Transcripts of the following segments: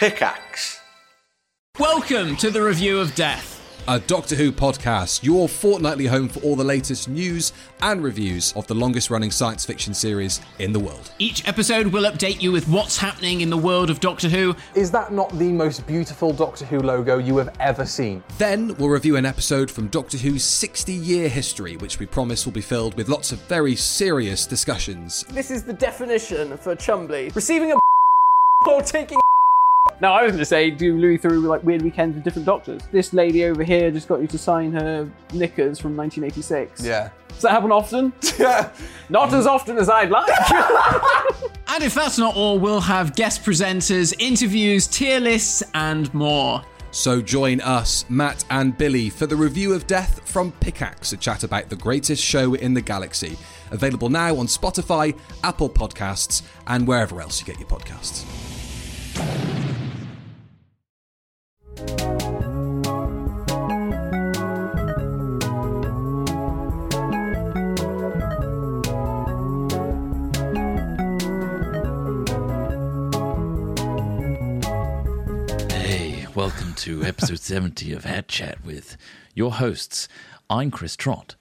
Pickaxe. Welcome to the review of Death. a Doctor Who podcast, your fortnightly home for all the latest news and reviews of the longest running science fiction series in the world. Each episode will update you with what's happening in the world of Doctor Who. Is that not the most beautiful Doctor Who logo you have ever seen? Then we'll review an episode from Doctor Who's 60 year history, which we promise will be filled with lots of very serious discussions. This is the definition for Chumbly. Receiving a or taking no, I was going to say, do Louis Theroux like weird weekends with different doctors. This lady over here just got you to sign her knickers from 1986. Yeah. Does that happen often? Yeah. Not as often as I'd like. And if that's not all, we'll have guest presenters, interviews, tier lists, and more. So join us, Matt and Billy, for the review of Death from Pickaxe, a chat about the greatest show in the galaxy. Available now on Spotify, Apple Podcasts, and wherever else you get your podcasts. Welcome to episode 70 of Hat Chat with your hosts. I'm Chris Trott.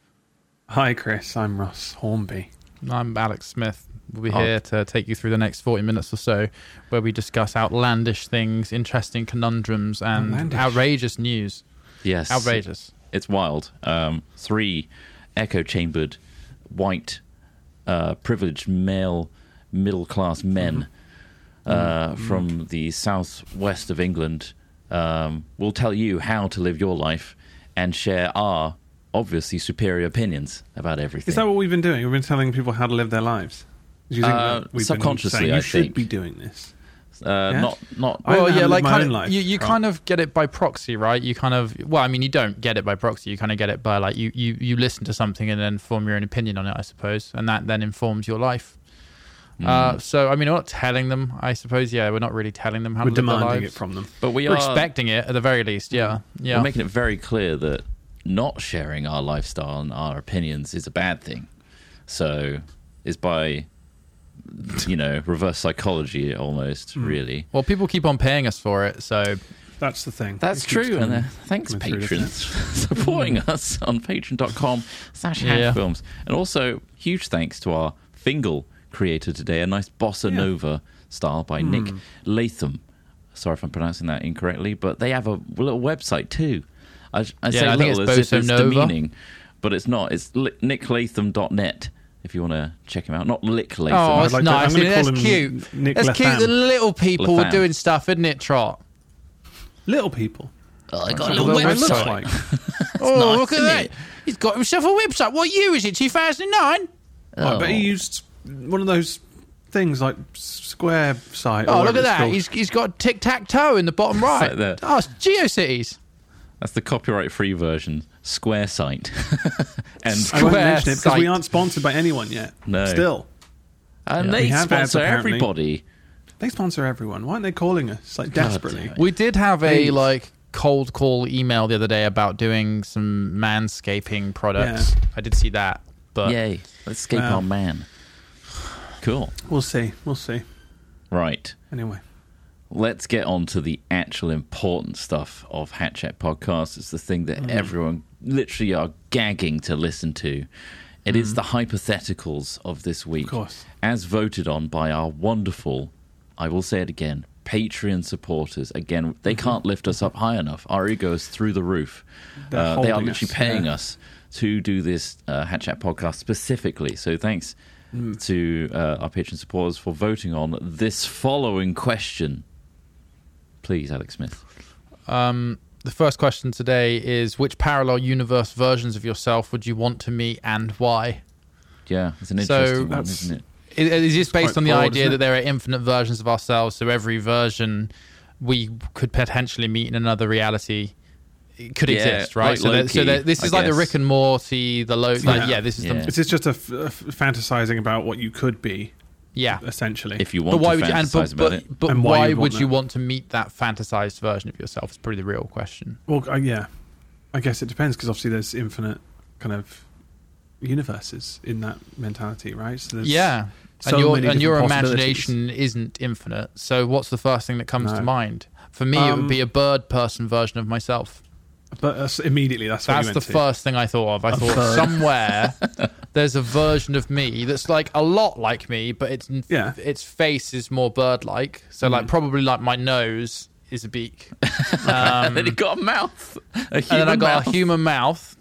Hi, Chris. I'm Ross Hornby. I'm Alex Smith. We'll be Oh. here to take you through the next 40 minutes or so, where we discuss outlandish things, interesting conundrums, and Outlandish. outrageous news. Yes. Outrageous. It's wild. Um, three echo chambered, white, uh, privileged male, middle class men uh, from the southwest of England um, will tell you how to live your life and share our obviously superior opinions about everything. Is that what we've been doing? We've been telling people how to live their lives. Do you think Uh, we've subconsciously, been saying, you I should think. be doing this? uh, Yeah? Not, not. I well, yeah, like kind of, life, you, you right? kind of get it by proxy, right? You kind of, well, I mean, you don't get it by proxy. You kind of get it by like you, you, you listen to something and then form your own opinion on it, I suppose, and that then informs your life. Uh, Mm. so, I mean, we're not telling them, I suppose. Yeah, we're not really telling them how We're to live their demanding it from them. but we We're are expecting it at the very least. Yeah, yeah. We're making it very clear that not sharing our lifestyle and our opinions is a bad thing. So is by you know reverse psychology almost Hmm. really. Well, people keep on paying us for it, so That's the thing. That's It keeps true, and uh, thanks patrons supporting us on patreon.com slash Yeah. films and also huge thanks to our fingle creator today, a nice bossa Yeah. nova style by Nick hmm. Latham. Sorry if I'm pronouncing that incorrectly, but they have a little website too. I, I say I think little it's as if it's Bossa Nova. demeaning, but it's not. It's li- nicklatham.net if you want to check him out. Not Lick Latham. Oh, I'd it's like nice. gonna isn't it? call That's cute. Nick That's cute. The little people were doing stuff, isn't it, Trot? Little people. Oh, I got a little what looks website. like. oh, nice, look at that. it? He's got himself a website. What year is it? 2009? Oh, I bet he used one of those things like Square site. Oh, look at that. called. He's, he's got tic tac toe in the bottom right. like that. Oh, it's GeoCities. That's the copyright free version, Square Site. and I won't Square mention it because we aren't sponsored by anyone yet. No. Still, and We they have ads, sponsor apparently. everybody. they sponsor everyone. Why aren't they calling us like desperately? damn. We did have a Please. like cold call email the other day about doing some manscaping products. Yeah. I did see that, but Yay. Let's escape Wow. our man. Cool. We'll see. We'll see. Right. Anyway, Let's get on to the actual important stuff of Hat Chat Podcast. It's the thing that everyone literally are gagging to listen to. It is the hypotheticals of this week. course. As voted on by our wonderful, I will say it again, Patreon supporters. Again, they can't lift us up high enough. Our ego is through the roof. Uh, they are literally us, paying yeah. us to do this uh, Hat Chat podcast specifically. So thanks to uh, our Patreon supporters for voting on this following question. Please, Alex Smith. Um, the first question today is which parallel universe versions of yourself would you want to meet and why? Yeah, it's an So interesting one, isn't it? It, it is just based on the broad, idea that there are infinite versions of ourselves, so every version we could potentially meet in another reality it could Yeah, exist, right? like so, that, so that this I is like the. Rick and Morty, the Lo- like, Yeah. yeah, this is Yeah. the is just a, f- a f- fantasizing about what you could be, yeah. essentially? If you want, But want why to would you? And, fantasize but about but, it. but And why, why you'd you that. want to meet that fantasized version of yourself? Is probably the real question. well, uh, yeah, I guess it depends because obviously there's infinite kind of universes in that mentality, right? So there's, Yeah, so and your many and your imagination isn't infinite. So what's the first thing that comes No. to mind? For me, it Um, would be a bird person version of myself. But uh, immediately, that's what That's you the to. first thing I thought of. I thought bird. somewhere there's a version of me that's like a lot like me, but its Yeah. Mm. its face is more bird-like. So like probably like my nose is a beak, um, then he got a mouth. A and then I got mouth. a human mouth.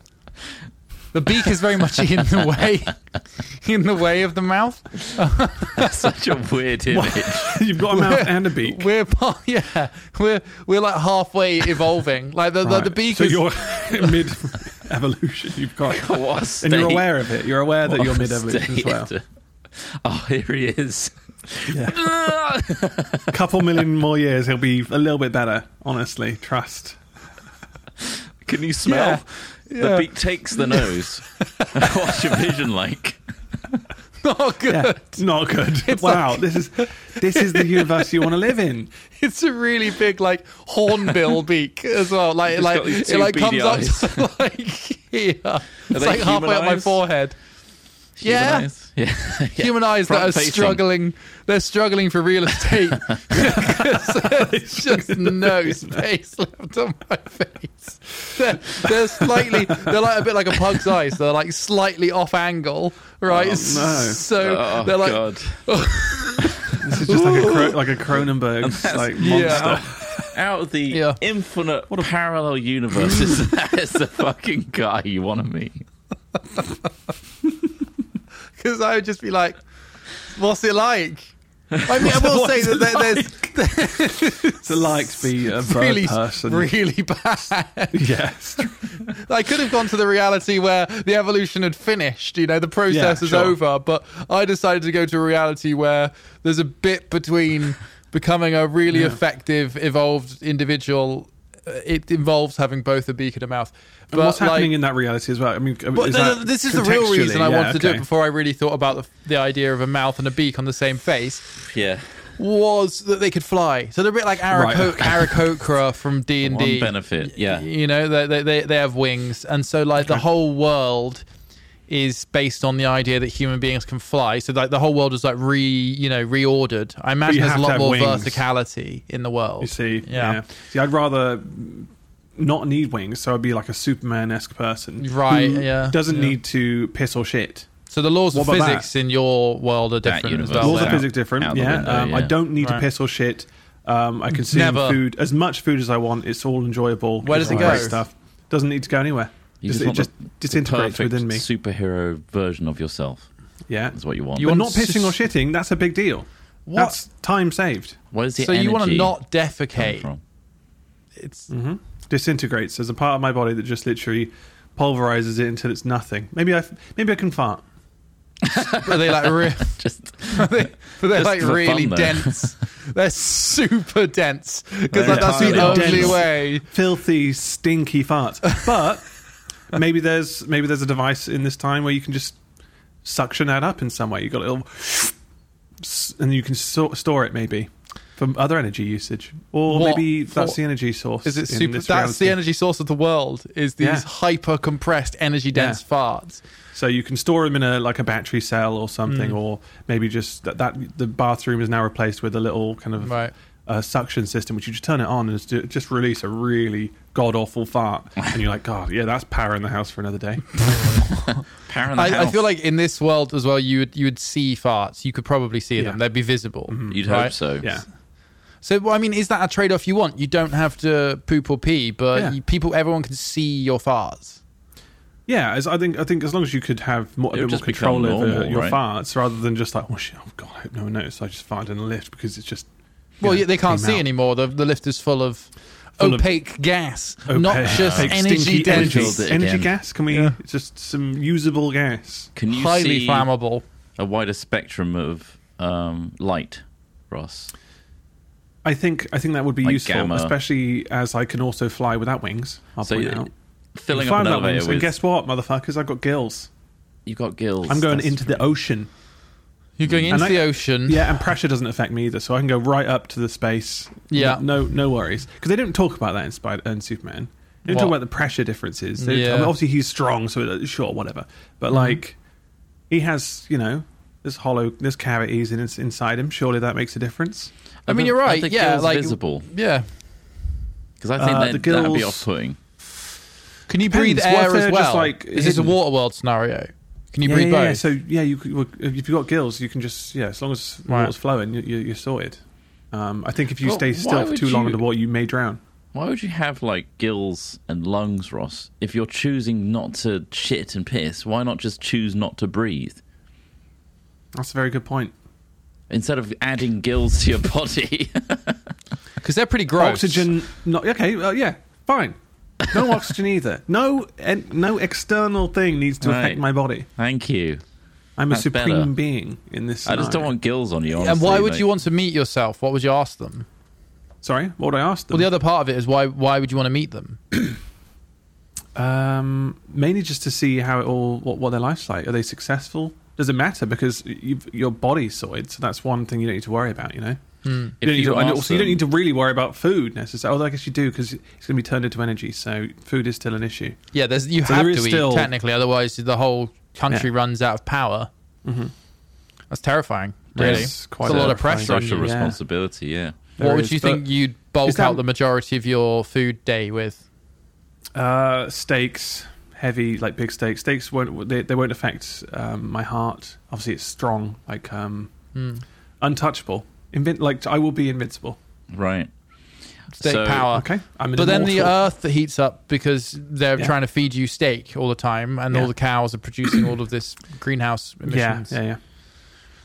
The beak is very much in the way, in the way of the mouth. That's such a weird image. You've got a mouth and a beak. We're part, yeah, we're we're like halfway evolving. Like the the, the beak so is you're mid evolution. You've got, What a and you're aware of it. You're aware that what you're mid evolution as well. Oh, here he is. A couple million more years, he'll be a little bit better. Honestly, trust. Can you smell? Yeah. The beak takes the nose. What's your vision like? not good. Yeah, not good. wow, this is this is the universe you want to live in. It's a really big like hornbill beak as well. Like It's like it like comes beady up to like here. It's like halfway human up my forehead. Human Yeah. eyes? Yeah. yeah. Human eyes that are Front-facing. struggling. They're struggling for real estate. 'Cause There's just no space left on my face. They're, they're slightly. They're like a bit like a pug's eyes. They're like slightly off angle, right? Oh, no. So Oh, they're like. God. This is just like a Cro- like a Cronenberg like Yeah. monster. Out of the Yeah. infinite parallel universes, that is the fucking guy you want to meet. because I would just be like, "What's it like?" I mean, I will say that there, there's It's like to be a really, person. really bad. yes. I could have gone to the reality where the evolution had finished. You know, the process Yeah, is sure. over. But I decided to go to a reality where there's a bit between becoming a really effective, evolved individual. Uh, It involves having both a beak and a mouth. But And what's like, happening in that reality as well? I mean, But is no, no, that this is the real reason I Yeah, wanted to do it before I really thought about the, the idea of a mouth and a beak on the same face. Yeah. was that they could fly. So they're a bit like Right. Aarakocra Aarakocra from D and One D. benefit, yeah. You know, they, they they they have wings, and so like the whole world is based on the idea that human beings can fly. So like the whole world is like re you know reordered. I imagine you there's a lot more wings. verticality in the world. You see, Yeah. yeah. See, I'd rather not need wings, so I'd be like a Superman-esque person, Right, who yeah, Doesn't yeah. need to piss or shit. So the laws of What about physics in your world are That different as well. Laws then. of physics different. out the Yeah, window, um, I don't need Right. to piss or shit. Um, I consume Never. food as much food as I want. It's all enjoyable. Where does it go? Stuff doesn't need to go anywhere. You Just- just, it just the- disintegrates the within me. superhero version of yourself. Yeah, that's what you want. You but want not pissing or shitting. That's a big deal. What? That's time saved. Where does the So you want to not come defecate? from? It's mm-hmm. Disintegrates. There's a part of my body that just literally pulverizes it until it's nothing. Maybe I maybe I can fart. are they like re- Just but they're Just like really fun, dense. They're super dense because They're like, that's the only dense. way. filthy, stinky farts. But maybe there's maybe there's a device in this time where you can just suction that up in some way. You got a little, and you can so- store it maybe for other energy usage, or What maybe that's the energy source. Is it super? That's the energy source of the world. Is these Yeah. hyper compressed, energy dense Yeah. farts? So you can store them in a like a battery cell or Mm. something, or maybe just that, that the bathroom is now replaced with a little kind of Right. Uh, suction system, which you just turn it on and just release a really god awful fart, and you're like, God, yeah, that's power in the house for another day. power in the I, I feel like in this world as well, you would you would see farts. You could probably see them. They'd be visible. you'd right? hope so. Yeah. So well, I mean, is that a trade off you want? You don't have to poop or pee, but Yeah. you, people, everyone can see your farts. Yeah, as I think I think as long as you could have more, a It would bit more just become control over normal, your right? farts, rather than just like, oh shit, oh god, I hope no one noticed. I just farted in the lift because it's just. You Well, yeah, they can't see out. anymore. The, the lift is full of Full of opaque gas, Opaque, noxious opaque, energy dense, energy, energy gas. Can we? Yeah. Just some usable gas. Can you highly see flammable. a wider spectrum of um, light, Ross? I think I think that would be Like useful, gamma. especially as I can also fly without wings. I'll So point you- out. filling Fly up an without elevator wings, with and guess what, motherfuckers? I've got gills. you've got gills. I'm going That's into the ocean. You're going into I- the ocean. Yeah, and pressure doesn't affect me either, so I can go right up to the space. Yeah. no, no worries, because they don't talk about that in Spider and Superman. They don't What? talk about the pressure differences. They, Yeah. I mean, obviously, he's strong, so uh, sure, whatever. But like, he has, you know, There's hollow. There's cavities in, inside him. Surely that makes a difference. I mean, you're right. Yeah, like visible Yeah. because I think Uh, that the that'd be off-putting. Can you breathe Depends. Air as well? just, like, Is this a water world scenario? Can you yeah, breathe yeah, yeah. both? So yeah, you could, well, if you've got gills, you can just yeah, as long as the Right. water's flowing, you, you, you're sorted. Um, I think if you Well, stay still for would too long you- underwater, you may drown. Why would you have like gills and lungs, Ross? If you're choosing not to shit and piss, why not just choose not to breathe That's a very good point. instead of adding gills to your body? Because they're pretty gross. Oxygen, not okay. Uh, yeah, fine. No oxygen either. No, en- no external thing needs to affect my body. Thank you. I'm a supreme better. being in this. I just don't want gills on you. and why would like- you want to meet yourself? What would you ask them? Sorry, what would I ask them? Well, the other part of it is why why would you want to meet them? Um, mainly just to see how it all, what, what their life's like. Are they successful? Does it matter? Because you've, your body's sorted, so that's one thing you don't need to worry about. You know, If you don't, need to, and ask also you don't need to really worry about food necessarily. Although I guess you do because it's going to be turned into energy, so food is still an issue. Yeah, there's you So have there to is eat still- technically, otherwise the whole country Yeah. runs out of power. That's terrifying. Really, That's it's quite a lot of pressure on social you. Yeah. responsibility? Yeah. What There would is, you think you'd bulk that- out the majority of your food day with? Uh, steaks, heavy like big steaks. Steaks won't they, they won't affect um, my heart. Obviously, it's strong, like um, Hmm. untouchable. Invin- like I will be invincible. Right. Steak So- power. Okay, I'm an But then the earth heats up because they're Yeah. trying to feed you steak all the time, and Yeah. all the cows are producing all of this greenhouse emissions. yeah, yeah.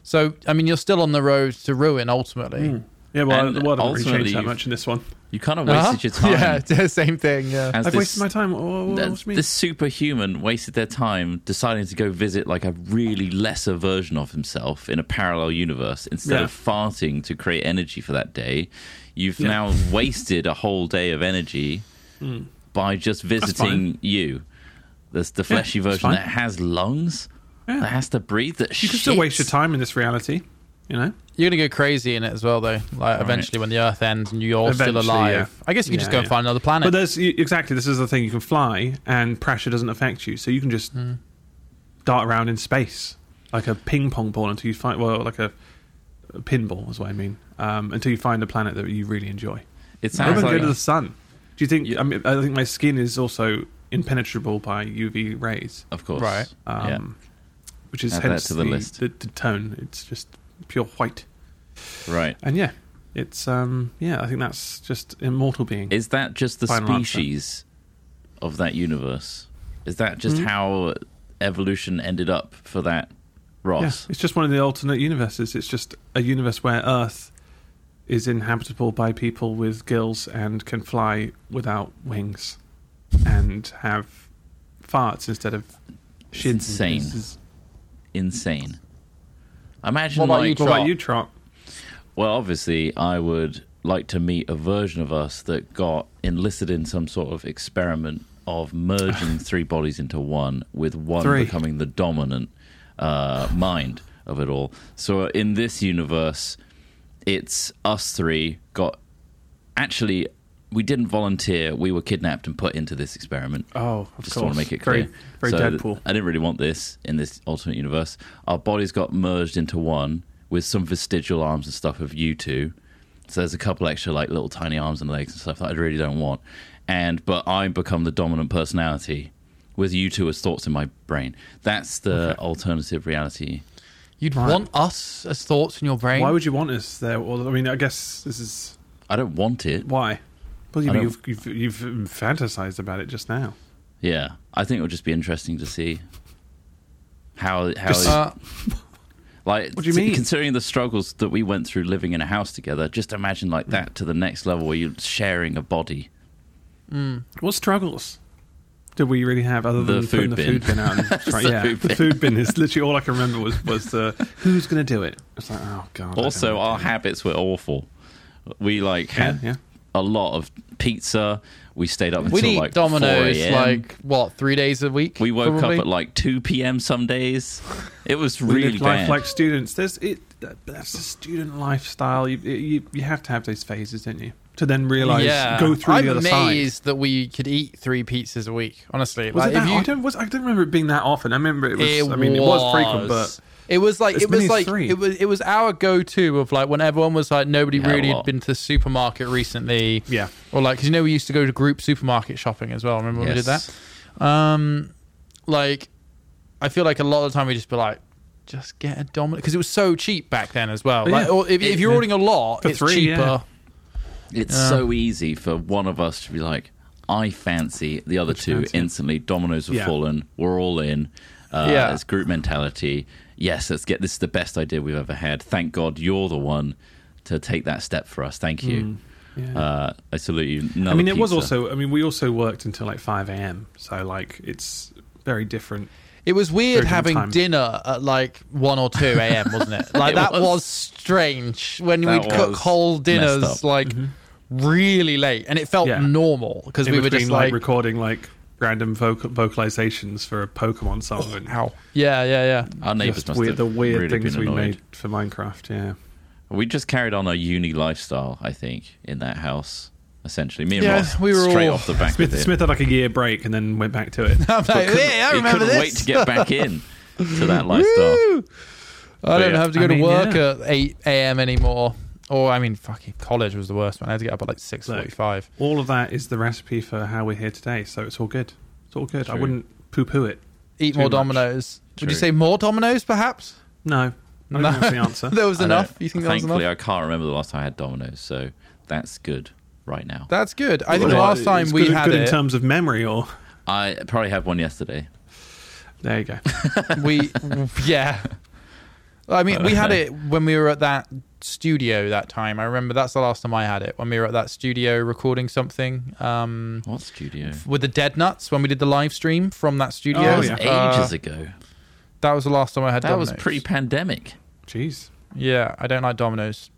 So, I mean, you're still on the road to ruin ultimately. Mm. Yeah, well, And the world hasn't really ultimately changed that much in this one. You kind of wasted Uh-huh. your time. Yeah, the same thing. Yeah. I've this- wasted my time. Mean? this superhuman wasted their time deciding to go visit like a really lesser version of himself in a parallel universe instead Yeah. of farting to create energy for that day. You've Yeah. now wasted a whole day of energy by just visiting you. There's the fleshy it's version that has lungs, Yeah. that has to breathe, that you can still waste your time in this reality. You know, You're gonna go crazy in it as well, though. Like eventually, when the Earth ends and you're still alive, yeah. I guess you can just Yeah, go and find another planet. but there's exactly this is the thing. You can fly, and pressure doesn't affect you, so you can just Hmm. dart around in space like a ping pong ball until you find well, like a, a pinball is what I mean. Um, until you find a planet that you really enjoy. It I'm sounds going to like go to the sun. Do you think? Yeah. I mean, I think my skin is also impenetrable by UV rays, of course, Right. yeah. um, which is Add hence to the the, list. The, the tone. It's just pure white, right. and yeah, it's um, yeah. I think that's just immortal being. Is that just the species of that universe? Is that just Mhm. how evolution ended up for that yeah, Ross? it's just one of the alternate universes. It's just a universe where Earth is inhabitable by people with gills and can fly without wings, and have farts instead of It's shits. insane. Insane. Imagine What about like you, What about you, Trot? well, obviously, I would like to meet a version of us that got enlisted in some sort of experiment of merging three bodies into one, with one Three. becoming the dominant uh, mind of it all. So in this universe, it's us three got actually. We didn't volunteer. We were kidnapped and put into this experiment. Oh, of Just course. want to make it clear. very So th- Deadpool. I didn't really want this in this alternate universe. Our bodies got merged into one with some vestigial arms and stuff of you two. So there's a couple extra like little tiny arms and legs and stuff that I really don't want. And but I become the dominant personality with you two as thoughts in my brain. That's the alternative reality. You'd Right. want us as thoughts in your brain. Why would you want us there? Well, I mean, I guess this is I don't want it. why. Well, you, you've, you've you've fantasized about it just now. Yeah, I think it would just be interesting to see how how Just- Uh, Like, What do you mean? Considering the struggles that we went through living in a house together, just imagine like that to the next level where you're sharing a body. What struggles did we really have other The than putting the bin. food bin out? And, right, yeah, food the bin. food bin is literally all I can remember was was the who's going to do it. It's like oh god. Also, know. our habits were awful. We like yeah, had yeah. A lot of pizza. We stayed up we'd until eat like 4 Domino's a.m. like what three days a week. we woke probably? up at like 2 p.m. some days. It was We really lived life bad. like students. There's it. That's the student lifestyle. You, you you have to have those phases, don't you? To then realize, yeah. go through I'm the other side. amazed that we could eat three pizzas a week. Honestly, Was like it if that? you, I don't. Was, I don't remember it being that often. I remember it was. It I mean, it was frequent, but was. It was like As it was like three. it was it was our go-to of like when everyone was like nobody Yeah, really had been to the supermarket recently. Yeah. Or like because you know we used to go to group supermarket shopping as well. Remember when we did that? Um, like I feel like a lot of the time we just be like, just get a Domino because it was so cheap back then as well. Like, Yeah. or if, if you're ordering a lot, For it's three, cheaper. yeah. It's Yeah. so easy for one of us to be like, I fancy the other two fancy instantly. Dominoes have Yeah. fallen. We're all in. Uh, Yeah. It's group mentality. Yes, let's get this is the best idea we've ever had. Thank God you're the one to take that step for us. Thank you. Yeah. Uh, I salute you. I mean, it was also. I mean, we also worked until like five a.m. So like, it's very different. It was weird having time. dinner at like one or two a.m. wasn't it? Like It that was. was. strange when That we'd cook whole messed dinners up. like really late, and it felt Mm-hmm. Yeah. normal because we were just like, like, recording like random vocal- vocalizations for a Pokemon song and "Ow." Yeah, yeah, yeah. Our neighbours just must weird, have the weird really things been we made for Minecraft. Yeah. We just carried on our uni lifestyle, I think, in that house. Essentially, me and Yeah, Ross we were straight all- off the back Smith, of it. Smith had like a year break and then went back to it. I'm like, couldn't- yeah, I he remember couldn't this. wait to get back in to that lifestyle. Woo! I don't yeah, have to go I to work yeah. at 8 a.m. anymore. Or, I mean, fucking college was the worst one. I had to get up at like 6.45. All of that is the recipe for how we're here today, so it's all good. It's all good. I wouldn't poo-poo it. Eat more much. Dominoes. Would you say more Dominoes, perhaps? No, I don't No. think that's the answer. there was I enough? don't- You think that was Thankfully, enough? I can't remember the last time I had Dominoes, so that's good right now. That's good. I think the Well, last time it's we good, had good it, in terms of memory, or I probably had one yesterday. there you go. we yeah i mean we had it when we were at that studio that time i remember that's the last time i had it when we were at that studio recording something um What studio? with the dead nuts when we did the live stream from that studio Oh, That was yeah. ages Uh, ago. that was the last time i had That was Domino's. pre-pandemic. Jeez. yeah i don't like Domino's.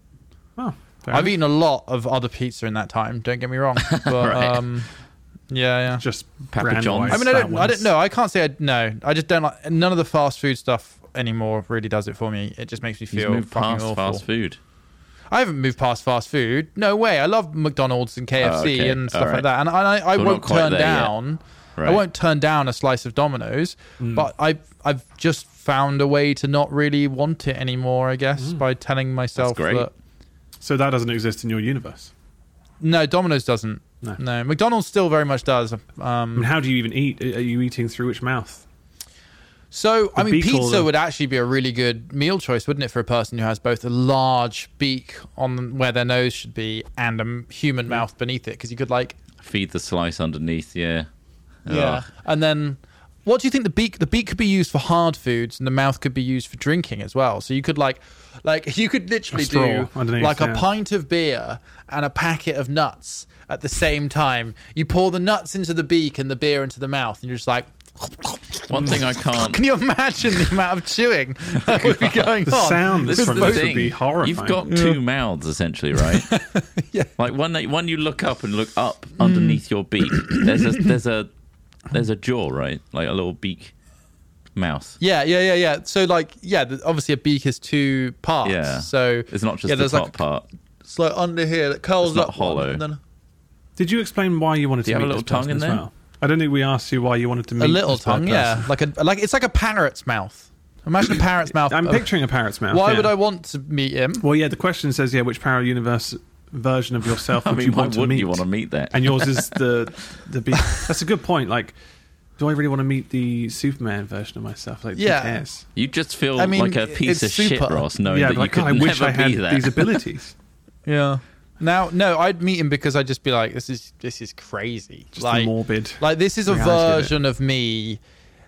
Oh, i've enough. eaten a lot of other pizza in that time don't get me wrong but Right. um yeah yeah just Papa brand John's. I mean, I don't, I don't know. I can't say I no. I just don't like none of the fast food stuff anymore. Really does it for me. It just makes me He's feel moved fucking past awful. fast food. I haven't moved past fast food. No way. I love McDonald's and KFC Oh, okay. and stuff All like that. And I, I, I So won't turn down. Right. I won't turn down a slice of Domino's. Mm. But I, I've just found a way to not really want it anymore. I guess Mm. by telling myself great. that So that doesn't exist in your universe. no, Domino's doesn't. No. No, McDonald's still very much does. I Um, mean, how do you even eat? Are you eating through which mouth? So, I mean, pizza the- would actually be a really good meal choice, wouldn't it, for a person who has both a large beak on where their nose should be and a human mouth beneath it? Because you could like, Feed the slice underneath. Yeah. yeah, Ugh. and then what do you think the beak? The beak could be used for hard foods, and the mouth could be used for drinking as well. So you could like, like you could literally do underneath, like a pint of beer and a packet of nuts at the same time. You pour the nuts into the beak and the beer into the mouth, and you're just like. One thing I can't. Can you imagine the amount of chewing that would be going The on? sound This is from the this would be horrifying. You've got two mouths essentially, right? Yeah. Like when they, when you look up and look up underneath mm. your beak, there's a there's a there's a jaw, right? Like a little beak mouth. Yeah, yeah, yeah, yeah. So like, yeah, obviously a beak is two parts. Yeah. So It's not just yeah, the there's top like part. it's like under here that curls It's not up one, hollow. and then Did you explain why you wanted Do to you have a little this tongue in as there? well? I don't think we asked you why you wanted to meet a little this tongue. Yeah, like a like it's like a parrot's mouth. Imagine a parrot's mouth. I'm picturing a parrot's mouth. Why yeah. would I want to meet him? Well, yeah. The question says, yeah, which parallel universe version of yourself I would mean, you want to meet? you want to meet that? and yours is the the. Be- That's a good point. Like, do I really want to meet the Superman version of myself? Like, Yeah. who cares? You just feel I mean, like a piece it's of shit. Ross, knowing yeah, that like, you God, could I wish never I had be that. these abilities. Yeah. Now, no, I'd meet him because I'd just be like, this is this is crazy. Just like, morbid. Like this is a reality of it. version of me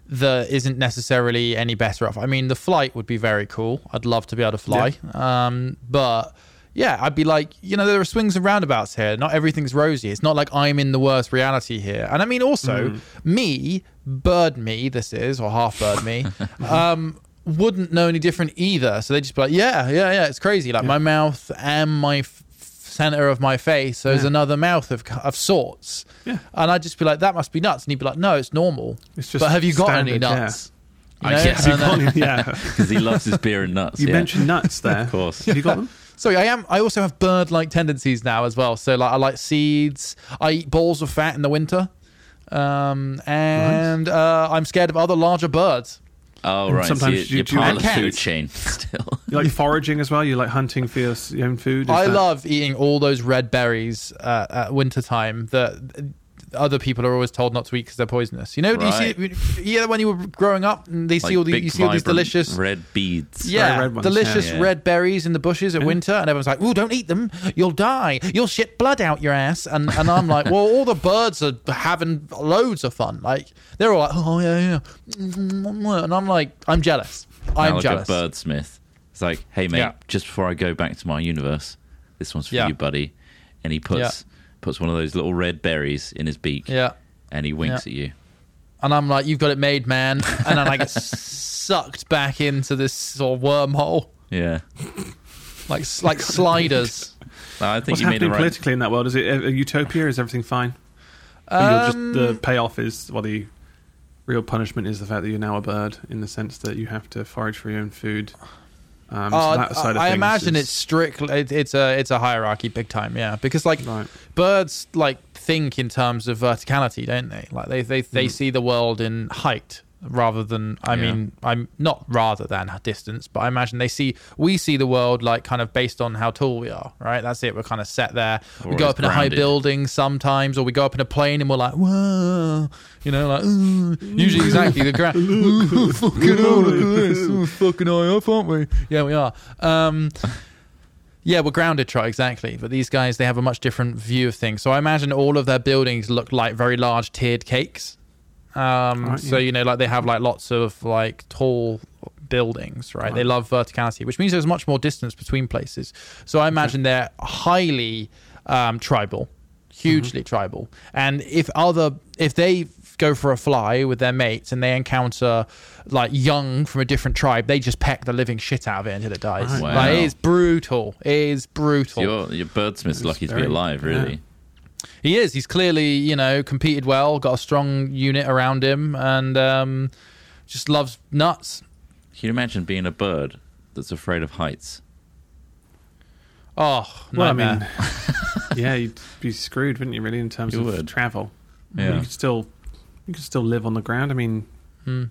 that isn't necessarily any better off. I mean, the flight would be very cool. I'd love to be able to fly. Um, but yeah, I'd be like, you know, there are swings and roundabouts here. Not everything's rosy. It's not like I'm in the worst reality here. And I mean, also Mm. me, bird me, this is or half bird me. um, wouldn't know any different either so they'd just be like yeah yeah yeah it's crazy like my mouth and my center of my face there's Yeah. another mouth of, of sorts Yeah. and I'd just be like, that must be nuts. And he'd be like, no, it's normal. It's just but have you got any standard, yeah. nuts? I You know? guess And then- yeah. because he loves his beer and nuts. You yeah. mentioned nuts there. Of course. Have you got them? Sorry, I am. I also have bird-like tendencies now as well. So like, I like seeds. I eat balls of fat in the winter, um, and uh, I'm scared of other larger birds. Oh, And right. So sometimes you're, you you're do- part of the food chain still. You like foraging as well? You like hunting for your, your own food? Is I that- love eating all those red berries uh, at wintertime that other people are always told not to eat because they're poisonous. You know, you see, yeah, when you were growing up, and they see all the, you see all these delicious, red beads. yeah, red ones, delicious yeah. Yeah. red berries in the bushes at winter, and everyone's like, "Oh, don't eat them! You'll die! You'll shit blood out your ass!" And and I'm like, "Well, all the birds are having loads of fun. Like they're all like, oh yeah, yeah," and I'm like, I'm jealous. I'm like jealous. a birdsmith. It's like, hey mate, Yeah. just before I go back to my universe, this one's for Yeah. you, buddy. And he puts puts one of those little red berries in his beak. Yeah. And he winks Yeah. at you. and I'm like, "You've got it made, man!" And then I get sucked back into this sort of wormhole, Yeah. like like sliders. No, I think What's you happening right. politically in that world? Is it a, a utopia? Is everything fine? Or you're just Um, the payoff is well, the real punishment is the fact that you're now a bird, in the sense that you have to forage for your own food. Um, so Uh, that side of I imagine is- it's strictly it, it's a it's a hierarchy big time, yeah. Because like Right. birds like think in terms of verticality, don't they? Like they they, they see the world in height rather than I Yeah. mean I'm not rather than distance, but I imagine they see we see the world like kind of based on how tall we are, right? That's it. We're kind of set there. we go up in a high building sometimes, or we go up in a plane and we're like, whoa, you know, like "Ooh." usually exactly the ground. Fucking look at this. We're fucking high up, aren't we? Yeah, we are. Um, yeah, we're grounded, try exactly. But these guys, they have a much different view of things. So I imagine all of their buildings look like very large tiered cakes. Um, Right, so yeah. you know, like they have like lots of like tall buildings, right? They love verticality, which means there's much more distance between places. So I imagine they're highly um, tribal, hugely tribal. And if other, if they go for a fly with their mates and they encounter like young from a different tribe, they just peck the living shit out of it until it dies. Right. Like, it is brutal. It is brutal. Your your birdsmith's lucky to be alive, really. He is. He's clearly, you know, competed well, got a strong unit around him, and um, just loves nuts. Can you imagine being a bird that's afraid of heights? Oh, Well, I mean, yeah, you'd be screwed, wouldn't you? Really, in terms You of would. travel. Yeah. you could still, you could still live on the ground. I mean, Hmm.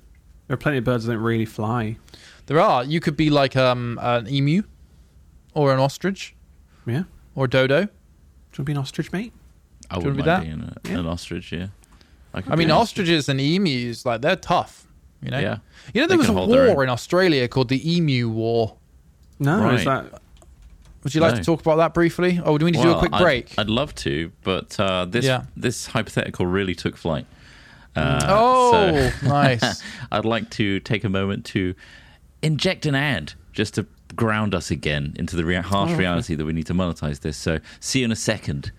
there are plenty of birds that don't really fly. there are. You could be like um, an emu, or an ostrich, Yeah, or a dodo. Do you want to be an ostrich, mate? I wouldn't wanna be being a, an ostrich, yeah. could I mean, an ostriches and emus, like they're tough. You know. Yeah. You know, They there was a can war in Australia called the Emu War. No, Right. is that Would you like No. to talk about that briefly, or do we need to do a Well, quick I'd- break? I'd, love to, but uh, this Yeah. this hypothetical really took flight. Uh, oh, so nice. I'd like to take a moment to inject an ad just to ground us again into the rea- harsh reality that we need to monetize this. So, see you in a second.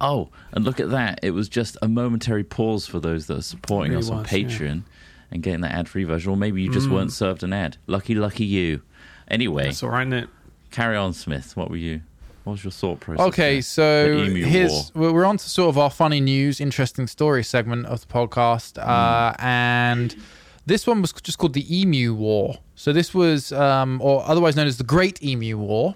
Oh, and look at that. It was just a momentary pause for those that are supporting Really us on was, yeah. Patreon and getting that ad free version. Or maybe you just weren't served an ad. Lucky, lucky you. Anyway, that's all right, isn't carry on, Smith. What were you? What was your thought process? Okay, there? so The here's War. we're we're on to sort of our funny news, interesting story segment of the podcast, uh, and this one was just called the Emu War. So this was, um, or otherwise known as the Great Emu War,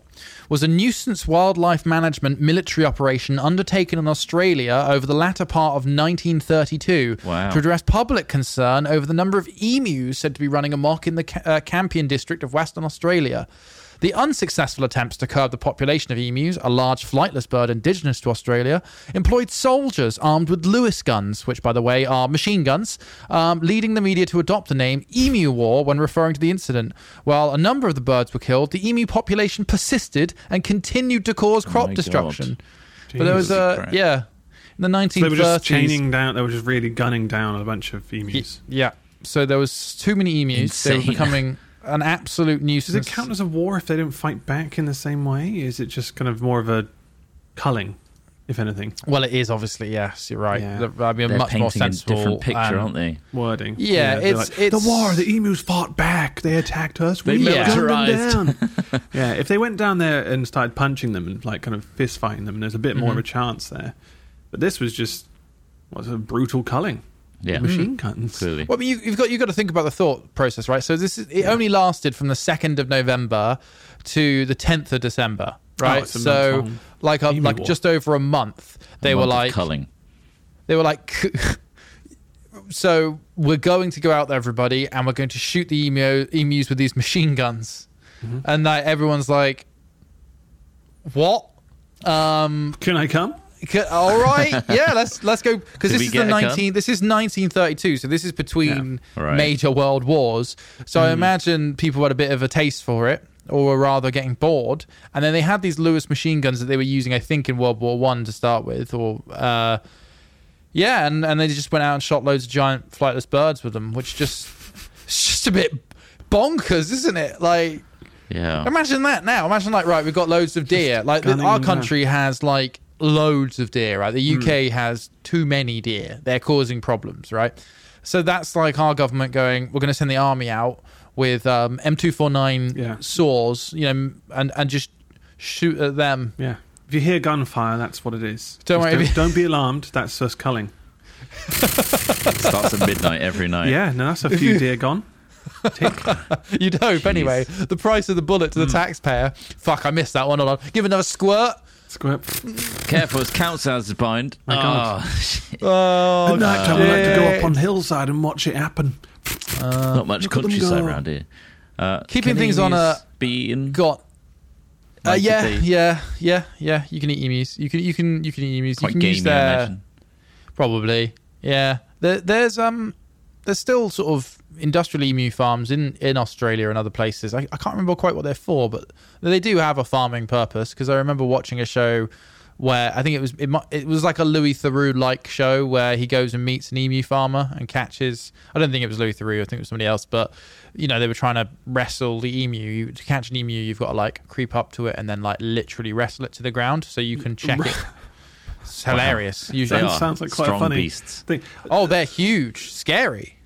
was a nuisance wildlife management military operation undertaken in Australia over the latter part of 1932 Wow. to address public concern over the number of emus said to be running amok in the uh, Campion district of Western Australia. The unsuccessful attempts to curb the population of emus, a large flightless bird indigenous to Australia, employed soldiers armed with Lewis guns, which, by the way, are machine guns, um, leading the media to adopt the name Emu War when referring to the incident. While a number of the birds were killed, the emu population persisted and continued to cause crop Oh destruction. But there was a Christ. yeah, in the 1930s. So they were just chaining down. They were just really gunning down a bunch of emus. Yeah. So there was too many emus. They were becoming an absolute nuisance. Does it count as a war if they don't fight back in the same way? Is it just kind of more of a culling, if anything, Well, it is obviously yes. You're right. Yeah. The- I mean, They're much more painting a different picture, um, aren't they? wording? Yeah, they're it's- it's- the war. The emus fought back. They attacked us. They we gunned them down. yeah, if they went down there and started punching them and like kind of fist fighting them, there's a bit more of a chance there. But this was just was a brutal culling. Yeah, Machine guns. clearly. Well, I mean, you, you've got you've got to think about the thought process, right? So this is it only lasted from the second of November to the tenth of December, right? Oh, so like a, like War. just over a month. They A were month of like culling. they were like so we're going to go out there, everybody, and we're going to shoot the emu, emus with these machine guns. And like everyone's like, what? Um, Can I come? All right, yeah, let's let's go because this is the a gun? 19 this is 1932, so this is between Yeah. Right. major world wars. So I imagine people had a bit of a taste for it, or were rather getting bored. And then they had these Lewis machine guns that they were using, I think, in World War One to start with, or uh, yeah, and and they just went out and shot loads of giant flightless birds with them, which just it's just a bit bonkers, isn't it? Like. Yeah. Imagine that now. Imagine like right, we've got loads of deer. Like the, our country has like loads of deer. Right, the UK has too many deer. They're causing problems. Right, so that's like our government going. We're going to send the army out with um, M249 Yeah. saws, you know, and and just shoot at them. Yeah. If you hear gunfire, that's what it is. Don't Just worry, if you- don't be alarmed. That's us culling. Starts at midnight every night. Yeah, no, that's a few deer gone. Tick. You'd hope anyway. The price of the bullet to the taxpayer. Fuck, I missed that one. Hold on. Give another squirt. Squirt. Careful, it's countdown's behind. My God. Oh, shit. Oh, At night time, I like to go up on hillside and watch it happen. Not much look at them countryside around here. Uh, Keeping things on a- be eaten? got. Uh, Like yeah, yeah, yeah, yeah. You can eat emus. You can, you can, you can eat emus. Quite you can use gamey, I their imagine. probably. Yeah, there, there's um, there's still sort of industrial emu farms in in Australia and other places. I, I can't remember quite what they're for, but they do have a farming purpose. Because I remember watching a show where I think it was it, it was like a Louis Theroux like show where he goes and meets an emu farmer and catches. I don't think it was Louis Theroux. I think it was somebody else, but you know they were trying to wrestle the emu. You, to catch an emu, you've got to like creep up to it and then like literally wrestle it to the ground so you can check it. It's hilarious. They Usually, Sounds, sounds like quite strong a funny beasts. thing. oh, they're huge, scary.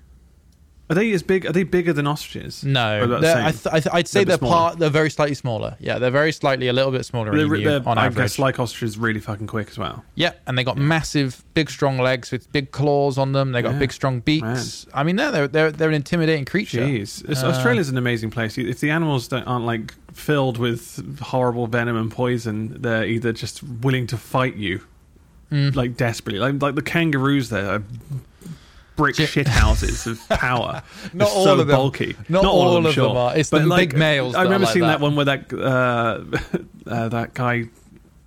Are they as big? Are they bigger than ostriches? No? I th- I th- I'd say They're they're a bit smaller. part. They're very slightly smaller. Yeah, they're very slightly a little bit smaller they're, they're, on I average. guess like ostriches, really fucking quick as well. yeah, and they got massive, big, strong legs with big claws on them. They got Yeah, big, strong beaks. I mean, they're they're they're, they're an intimidating creature. Jeez, Uh, Australia's an amazing place. If the animals don't, aren't like filled with horrible venom and poison, they're either just willing to fight you, Mm. like desperately. Like like the kangaroos there are brick J- shit houses of power. Not all so of them. bulky. Not all of them sure. are. It's But the like, big males I remember like seeing that. that. one where that uh, uh, that guy.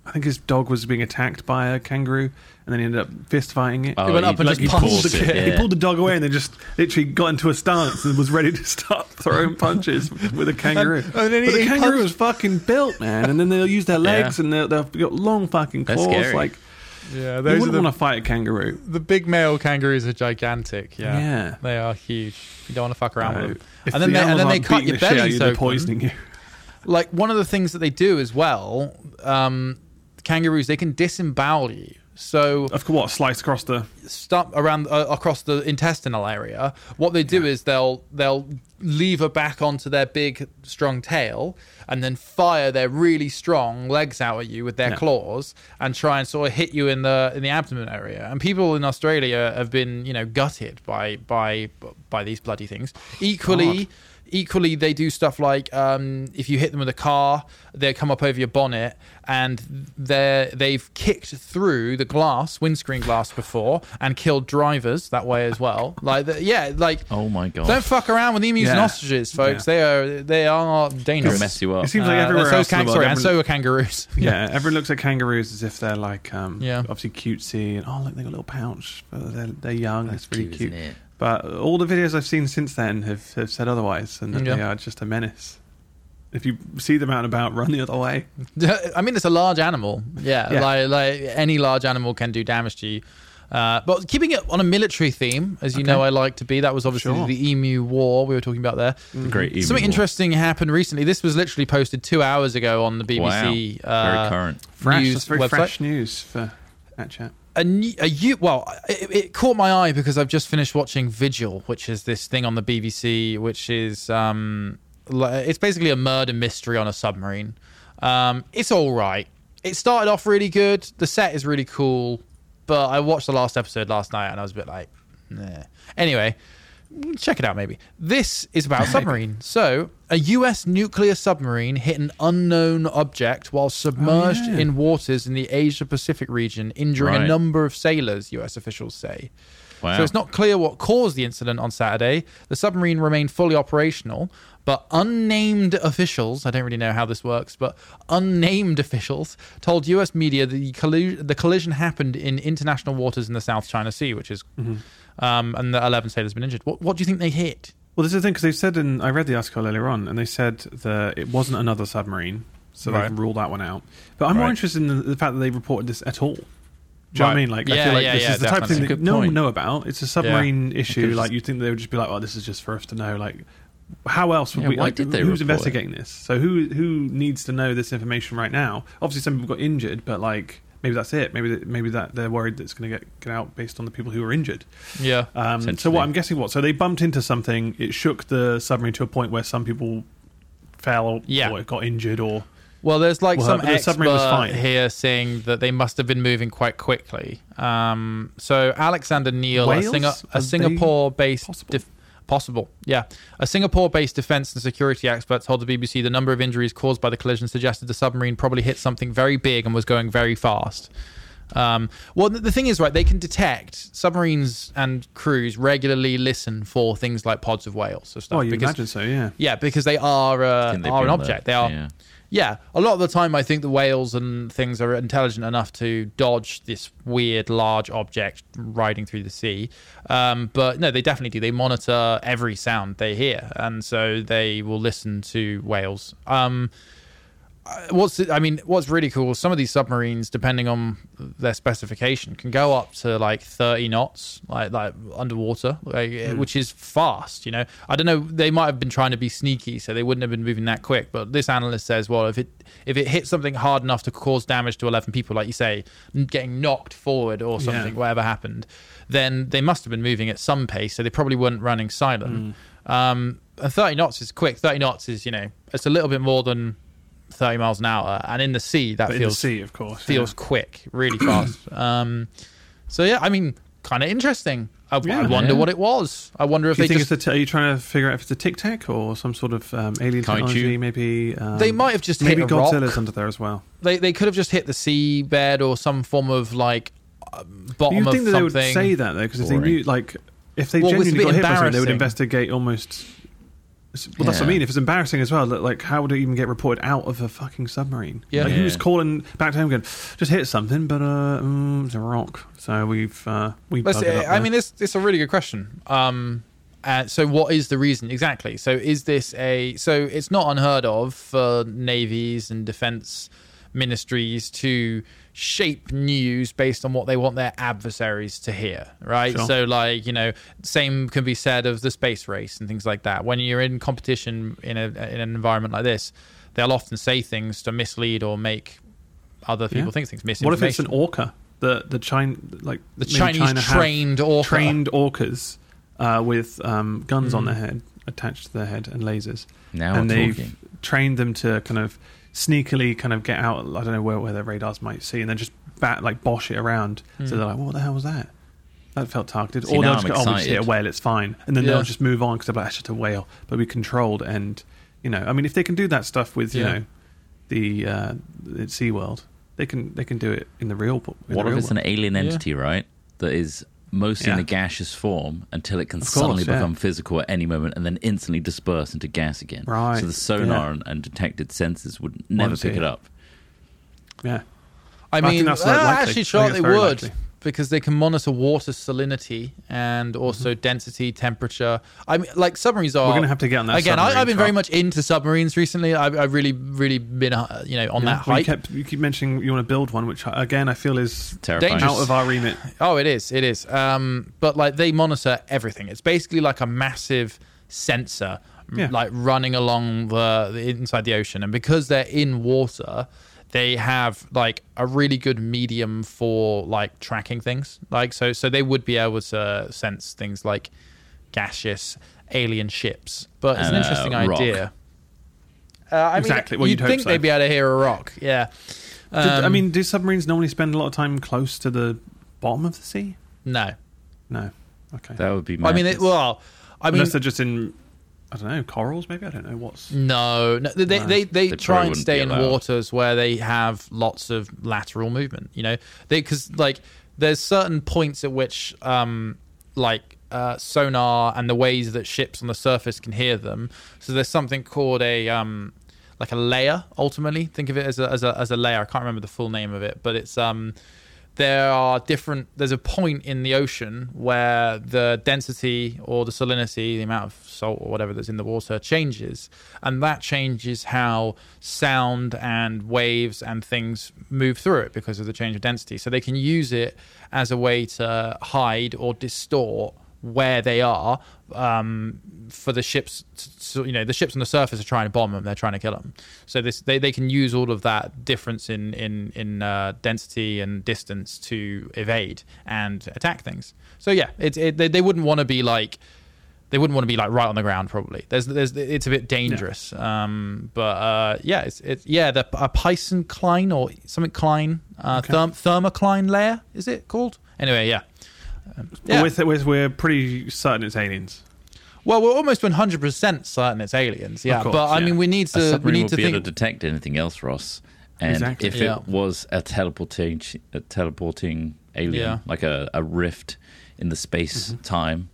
I think his dog was being attacked by a kangaroo, and then he ended up fist fighting it. Oh, He went up and like just punched the, it, he pulled the dog away and then just literally got into a stance and was ready to start throwing punches with a kangaroo. And- and then but he- the kangaroo punched- was fucking built, man. And then they'll use their legs Yeah. and they'll, they've got long fucking claws. Like Yeah, you those are wouldn't the, want to fight a kangaroo. the big male kangaroos are gigantic. Yeah, Yeah. they are huge. You don't want to fuck around Uh, with them. if And then the they, and then they cut your the shit out of bellies you, they're poisoning you. like one of the things that they do as well um kangaroos they can disembowel you so Of course, what slice across the stop around uh, across the intestinal area what they do is they'll they'll lever back onto their big strong tail and then fire their really strong legs out at you with their Yeah. claws and try and sort of hit you in the in the abdomen area and people in australia have been you know gutted by by by these bloody things equally God. Equally they do stuff like um, if you hit them with a car they come up over your bonnet and they they've kicked through the glass windscreen glass before and killed drivers that way as well like the, yeah like Oh my god. don't fuck around with emus and ostriches folks they are they are They'll dangerous mess you up. It seems like Uh, everywhere so else is in kang- the sorry, and so are kangaroos yeah, everyone looks at kangaroos as if they're like, um, Yeah. obviously cutesy and oh, look, they got a little pouch. But they're, they're young. it's really cute, cute. Isn't it? But all the videos I've seen since then have, have said otherwise, and that Yeah. they are just a menace. If you see them out and about, run the other way. I mean, it's a large animal. Yeah, Yeah. Like, like any large animal can do damage to you. Uh, but keeping it on a military theme, as you Okay. know, I like to be. That was obviously Sure. the Emu War we were talking about there. The Great emu Something war. interesting happened recently. This was literally posted two hours ago on the BBC. Wow. Uh, Very current. Fresh. news That's very website. fresh news for that chat. A, new, a you well it, it caught my eye because i've just finished watching vigil which is this thing on the bbc which is um it's basically a murder mystery on a submarine. Um it's all right. It started off really good. The set is really cool but i watched the last episode last night and i was a bit like nah. anyway check it out maybe. This is about a submarine so a us nuclear submarine hit an unknown object while submerged yeah. in waters in the asia pacific region injuring a number of sailors us officials say Wow. So it's not clear what caused the incident on Saturday. The submarine remained fully operational, but unnamed officials, I don't really know how this works, but unnamed officials told US media the, collu- the collision happened in international waters in the South China Sea, which is, um, and the 11 sailors have been injured. What, what do you think they hit? Well, this is the thing because they said in I read the article earlier on, and they said that it wasn't another submarine, so Right. they can rule that one out. But I'm more interested in the, the fact that they reported this at all. Do you know what I mean? Like, I feel like yeah, this yeah, is the type of thing that no one point. would know about. It's a submarine issue. could've Like, just- you think they would just be like, "Oh, this is just for us to know." Like, how else would Yeah, we? why like, did they who's report it? investigating this? So who who needs to know this information right now? Obviously, some people got injured, but like maybe that's it. Maybe that, maybe that they're worried that it's going to get get out based on the people who were injured. Yeah. Um, so what I'm guessing what? So they bumped into something. It shook the submarine to a point where some people fell Yeah. or got injured or Well, there's like Well, some but the expert was fine. here saying that they must have been moving quite quickly. Um, so Alexander Neill, a, Singa- a Singapore-based def- possible, yeah, a Singapore-based defense and security expert told the BBC the number of injuries caused by the collision suggested the submarine probably hit something very big and was going very fast. Um, well, the the thing is, right? They can detect submarines and crews regularly listen for things like pods of whales or stuff. well, you because, imagine so, yeah. yeah, because they are uh, they'd are an on the- object. They are. yeah. Yeah, a lot of the time, I think the whales and things are intelligent enough to dodge this weird large object riding through the sea. Um, but no, they definitely do. They monitor every sound they hear, and so they will listen to whales. Um, what's I mean, what's really cool? Some of these submarines, depending on their specification, can go up to like thirty knots, like like underwater, like, which is fast. You know, I don't know. They might have been trying to be sneaky, so they wouldn't have been moving that quick. But this analyst says, well, if it if it hits something hard enough to cause damage to eleven people, like you say, getting knocked forward or something, Yeah. whatever happened, then they must have been moving at some pace. So they probably weren't running silent. Um, and thirty knots is quick. Thirty knots is you know it's a little bit more than 30 miles an hour and in the sea that But in the feels sea, of course. feels yeah. quick really fast um so yeah i mean kind of interesting I, I wonder Yeah. what it was i wonder if Do you they think just it's a t- are you trying to figure out if it's a tic tac or some sort of um, alien Kaiju? technology? Maybe um, They might have just maybe hit a rock. Godzilla's under there as well. they, they could have just hit the seabed or some form of like uh, bottom You'd of think that something they would say that though, because if they knew, like, if they Well, genuinely got hit by something, they would investigate almost. Well, that's what I mean. If it's embarrassing as well, like, how would it even get reported out of a fucking submarine? Yeah. like, who's Yeah. calling back to home going, just hit something, but uh, mm, it's a rock. So we've uh, we. Up I mean, it's it's a really good question. Um, uh, so what is the reason exactly? So is this a so it's not unheard of for navies and defense ministries to shape news based on what they want their adversaries to hear, right? Sure. So like you know, same can be said of the space race and things like that. When you're in competition in a in an environment like this, they'll often say things to mislead or make other people Yeah. think things what misinformation. if it's an orca? The the China like the Chinese China trained orca. trained orcas uh, with um, guns Hmm. on their head attached to their head and lasers. Now and we're they've talking. trained them to kind of sneakily kind of get out. I don't know where, where their radars might see, and then just bat like bosh it around. Hmm. So they're like, "What the hell was that?" That felt targeted. See, or they'll now just I'm go, "Oh, we just hit a whale. It's fine," and then Yeah. they'll just move on because they're like, "It's just a whale," but we controlled and you know, I mean, if they can do that stuff with you Yeah. know the uh, the SeaWorld, they can they can do it in the real. In What the if real it's an alien entity, right? That is mostly in a gaseous form until it can course, suddenly yeah. become physical at any moment and then instantly disperse into gas again. Right, So the sonar yeah. and, and detected sensors would never see pick it. it up. Yeah, I I mean, that's I uh, likely. Actually think thought it's they would likely. Because they can monitor water salinity and also density, temperature. I mean, like submarines are. Mm-hmm. We're gonna have to get on that again. I, I've been very much into submarines recently. I've, I've really, really been, uh, you know, on Yeah. that Well, you, hype. kept, you keep mentioning you want to build one, which again I feel is Terrifying. Dangerous. out of our remit. Oh, it is. It is. Um, but like they monitor everything. It's basically like a massive sensor, Yeah. like running along the, the inside the ocean. And because they're in water, they have like a really good medium for like tracking things. Like so, so they would be able to sense things like gaseous alien ships. But it's an And, uh, interesting rock. idea. Uh, I Exactly mean, what you'd you'd think so. they'd be able to hear a rock. Yeah. Did- I Um, mean, do submarines normally spend a lot of time close to the bottom of the sea? no. No. Okay. That would be. I mean, it, well, I mean, Unless they're just in, I don't know, corals. Maybe I don't know what's. No, no they, they, No. they, they They try and stay in waters where they have lots of lateral movement. You know, they because like there's certain points at which um like uh, sonar and the ways that ships on the surface can hear them. So there's something called a um, like a layer. Ultimately, think of it as a, as a as a layer. I can't remember the full name of it, but it's um there are different there's a point in the ocean where the density or the salinity the amount of salt or whatever that's in the water changes. And that changes how sound and waves and things move through it because of the change of density. So they can use it as a way to hide or distort where they are um, for the ships. So, you know, the ships on the surface are trying to bomb them; they're trying to kill them. So this they, they can use all of that difference in in in uh, density and distance to evade and attack things. So yeah, it's it, they, they wouldn't want to be like they wouldn't want to be like right on the ground probably there's there's it's a bit dangerous um but uh yeah it's it's yeah the a pycnocline or something Klein uh therm, thermocline layer is it called anyway yeah Um, yeah. With, with, we're pretty certain it's aliens. well we're almost 100% certain it's aliens yeah course, but I yeah. mean we need a to we need to be able to detect anything else, Ross. And Exactly. if Yeah. it was a teleporting, a teleporting alien, Yeah. Mm-hmm. like a, a rift in the space time,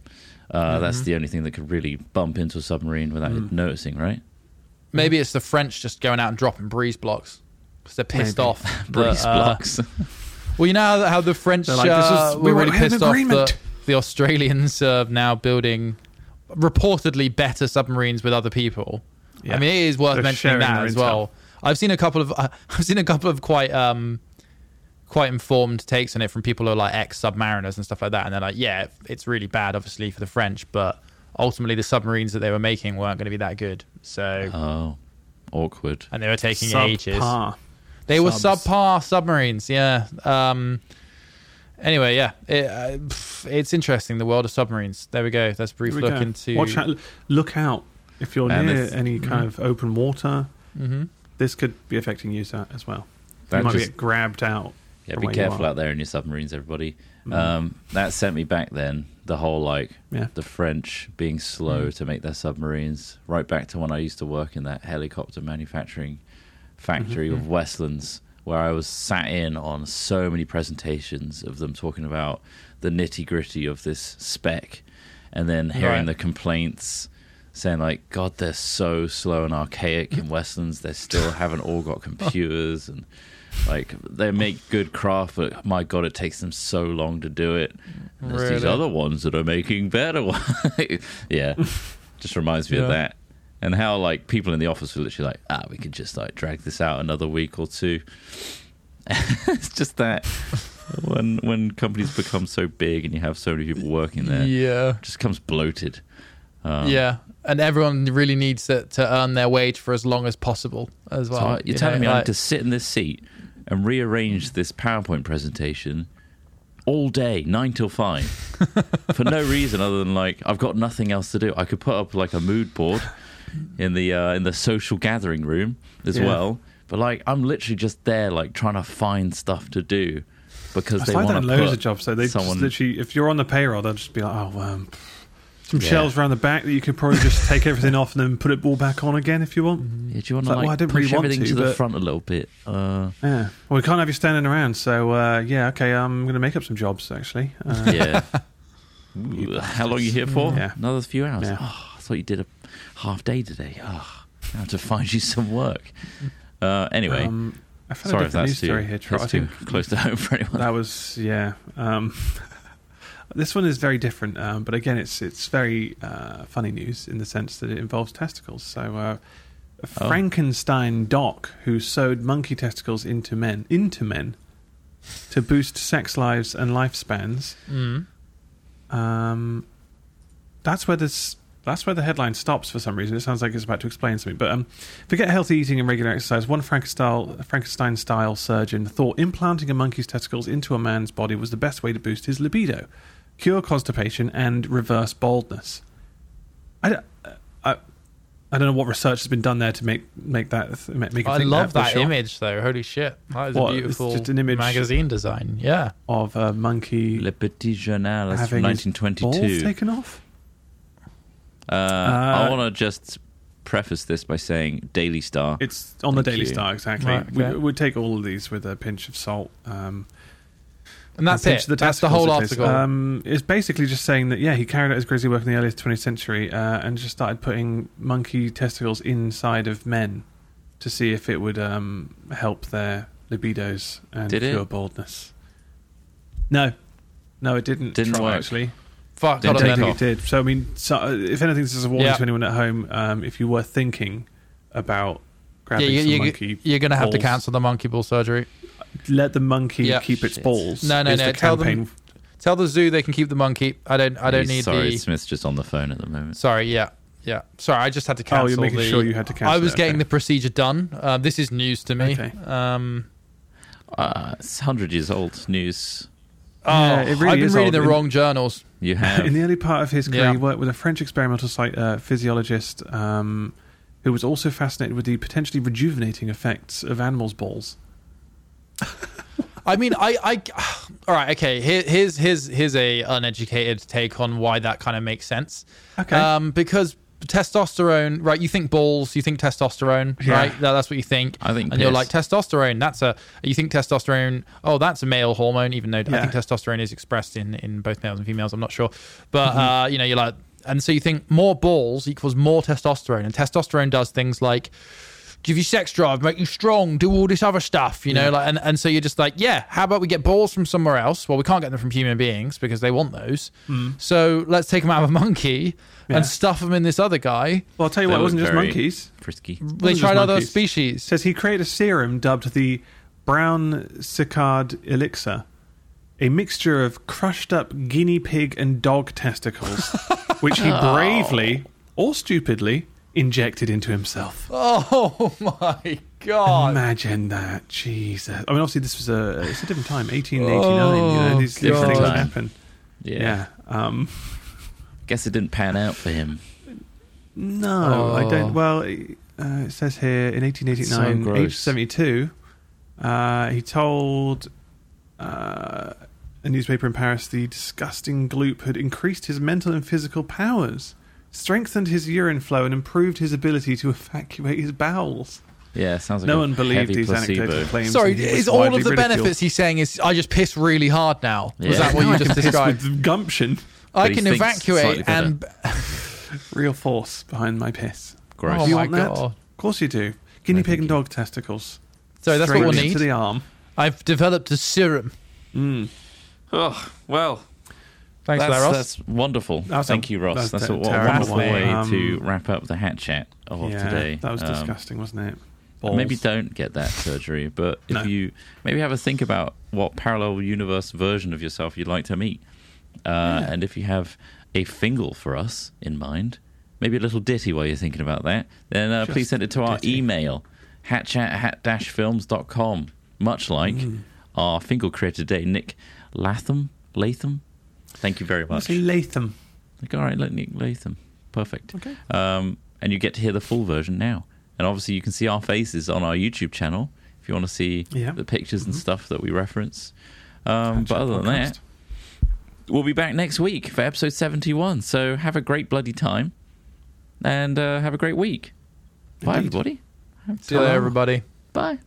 uh, that's the only thing that could really bump into a submarine without Mm. it noticing, right? maybe it's the French just going out and dropping breeze blocks because they're pissed Maybe. off that, Breeze uh, blocks. Well, you know how, how the French They're like, this uh, is- were we were- really we have pissed off agreement. that the Australians are now building reportedly better submarines with other people. Yeah. I mean, it is worth They're mentioning that their as intel. well. I've seen a couple of uh, I've seen a couple of quite um quite informed takes on it from people who are like ex submariners and stuff like that, and they're like, yeah, it's really bad, obviously for the French, but ultimately the submarines that they were making weren't going to be that good. So oh, awkward. and they were taking ages. Subpar. They were subpar submarines, yeah. Um, anyway, yeah, it, uh, pff, it's interesting the world of submarines. There we go. That's a brief look go. into. Watch out, look out if you're And near if- any kind of open water. Mhm. This could be affecting you sa- as well. That you might just- get grabbed out. Yeah, be careful out there in your submarines, everybody. Mm. Um, that sent me back then. The whole like Yeah. the French being slow Mm. to make their submarines, right back to when I used to work in that helicopter manufacturing factory Mm-hmm. of Westlands, where I was sat in on so many presentations of them talking about the nitty gritty of this spec, and then hearing Right. the complaints. Saying like, God, they're so slow and archaic in Westlands. They still haven't all got computers, and like they make good craft, but my God, it takes them so long to do it. And There's these other ones that are making better ones. yeah, just reminds me of that. And how like people in the office were literally like, ah, we could just like drag this out another week or two. it's just that when when companies become so big and you have so many people working there, Yeah, it just comes bloated. Um, yeah, and everyone really needs to, to earn their wage for as long as possible as well. So you're you telling know, me I need to sit in this seat and rearrange this PowerPoint presentation all day, nine till five, for no reason other than like I've got nothing else to do. I could put up like a mood board in the uh, in the social gathering room as Yeah. well, but like I'm literally just there like trying to find stuff to do because It's they want to loads put of jobs. So they someone. literally, if you're on the payroll, they'll just be like, oh, um, some Yeah. shelves around the back that you could probably just take everything off and then put it all back on again if you want. Yeah, do you want to like, like, well, I didn't push really everything to, to, the front a little bit? Uh, Yeah. Well, we can't have you standing around. So, uh, yeah, okay, I'm going to make up some jobs, actually. Uh, yeah. Ooh, how long are you here for? Yeah. Another few hours. Yeah. Oh, I thought you did a half day today. Oh, I have to find you some work. Uh, anyway, Um, I found sorry a if that's news too, story here, Trott. I that's too think close to home for anyone. that was, yeah. Um, this one is very different, um, but again, it's it's very uh, funny news in the sense that it involves testicles. So, uh, a Oh. Frankenstein doc who sewed monkey testicles into men into men to boost sex lives and lifespans. Mm. Um, that's where this. That's where the headline stops for some reason. It sounds like it's about to explain something. But um, forget healthy eating and regular exercise. One Frankenstein style surgeon thought implanting a monkey's testicles into a man's body was the best way to boost his libido, cure constipation, and reverse baldness. I, don't- I, I don't know what research has been done there to make make that make make. you I love that, that sure. image though. Holy shit, that is What, a it's beautiful just an image- magazine design. Yeah, of a monkey Le Petit Journal having from his balls 1922. taken off. Uh, I Uh, want to just preface this by saying Daily Star. It's on the Daily you. Star, exactly. Right, we, okay. we take all of these with a pinch of salt. Um, And that's it. pinch the that's the whole article. Um, it's basically just saying that yeah, he carried out his crazy work in the early 20th century uh, and just started putting monkey testicles inside of men to see if it would um, help their libidos and Did it? cure baldness. No, no, it didn't. Didn't try, work. Actually, Fuck, Didn't I don't take then. think it did. So I mean, so, uh, if anything, this is a warning Yeah. to anyone at home. Um, if you were thinking about Yeah, grabbing you, some you, monkey, you're going to have to cancel the monkey ball surgery. let the monkey Yeah. keep its Shit. balls. No, no, is no, the tell them- Tell the zoo they can keep the monkey. I don't. I don't He's need sorry, the. Smith's just on the phone at the moment. Sorry. Yeah. Yeah. Sorry, I just had to cancel. Oh, you're making the, sure you had to cancel I was it, getting okay. the procedure done. Uh, this is news to me. Okay. Um, Uh, it's 100 years old news. Oh, Yeah, it really I've been is reading old. the In- wrong journals. You have. In the early part of his career, Yeah. he worked with a French experimental psych- uh, physiologist um, who was also fascinated with the potentially rejuvenating effects of animals' balls. I mean, I, I, all right, okay. Here, here's here's here's a uneducated take on why that kind of makes sense. Okay. Um, because testosterone, right? You think balls, you think testosterone, Yeah. right? That, that's what you think. I think and you're like testosterone. That's a. You think testosterone? Oh, that's a male hormone. Even though I think testosterone is expressed in in both males and females. I'm not sure, but Mm-hmm. uh, you know, you're like, and so you think more balls equals more testosterone, and testosterone does things like give you sex drive, make you strong, do all this other stuff, you know, Yeah. like and, and so you're just like, yeah, how about we get balls from somewhere else? Well, we can't get them from human beings because they want those. Hmm. So let's take them out of a monkey. Yeah. and stuff them in this other guy. well, I'll tell you They what, it wasn't just monkeys. Frisky. They tried other monkeys. It species. says he created a serum dubbed the Brown-Séquard Elixir, a mixture of crushed up guinea pig and dog testicles, which he bravely or stupidly injected into himself. Oh my god. Imagine that, Jesus! I mean, obviously, this was a it's a different time, 1889. you know, Oh, these, these things Time. happen. Yeah. Yeah. Um, Guess it didn't pan out for him. no, I Oh. don't. Well, uh, it says here in 1889, So age 72, uh, he told uh, a newspaper in Paris the disgusting gloop had increased his mental and physical powers, strengthened his urine flow, and improved his ability to evacuate his bowels. Yeah, sounds like no a one believed heavy these placebo. anecdotal claims. Sorry, and he was is all of the ridiculed. benefits he's saying is I just piss really hard now? Was that what Now you I just can piss described? with gumption, I can evacuate and real force behind my piss. Gross. Oh Do you my want that? Of course you do. Guinea No, pig thank and you. dog testicles. so that's what we'll into need. the arm. I've developed a serum. Mm. Oh, well, Thanks, that's, Laros. that's wonderful. That's Thank a- you, Ross. that's That's, a a, a terrible wonderful one. way Um, to wrap up the hat chat of yeah, today. that was Um, disgusting, wasn't it? Maybe don't get that surgery, but if No. you maybe have a think about what parallel universe version of yourself you'd like to meet, uh, and if you have a fingle for us in mind, maybe a little ditty while you're thinking about that, then uh, please send it to our ditty. email hatchat at hat-films.com. Much like Mm. our fingle creator today, Nick Latham. Latham. Thank you very much. say Latham. Like, all right, let Nick Latham. Perfect. Okay. Um, and you get to hear the full version now. And obviously, you can see our faces on our YouTube channel if you want to see Yeah. the pictures and Mhm. stuff that we reference. Um, but other than that, we'll be back next week for episode 71. So have a great bloody time and uh, have a great week. Bye, everybody. See you later, everybody. Bye.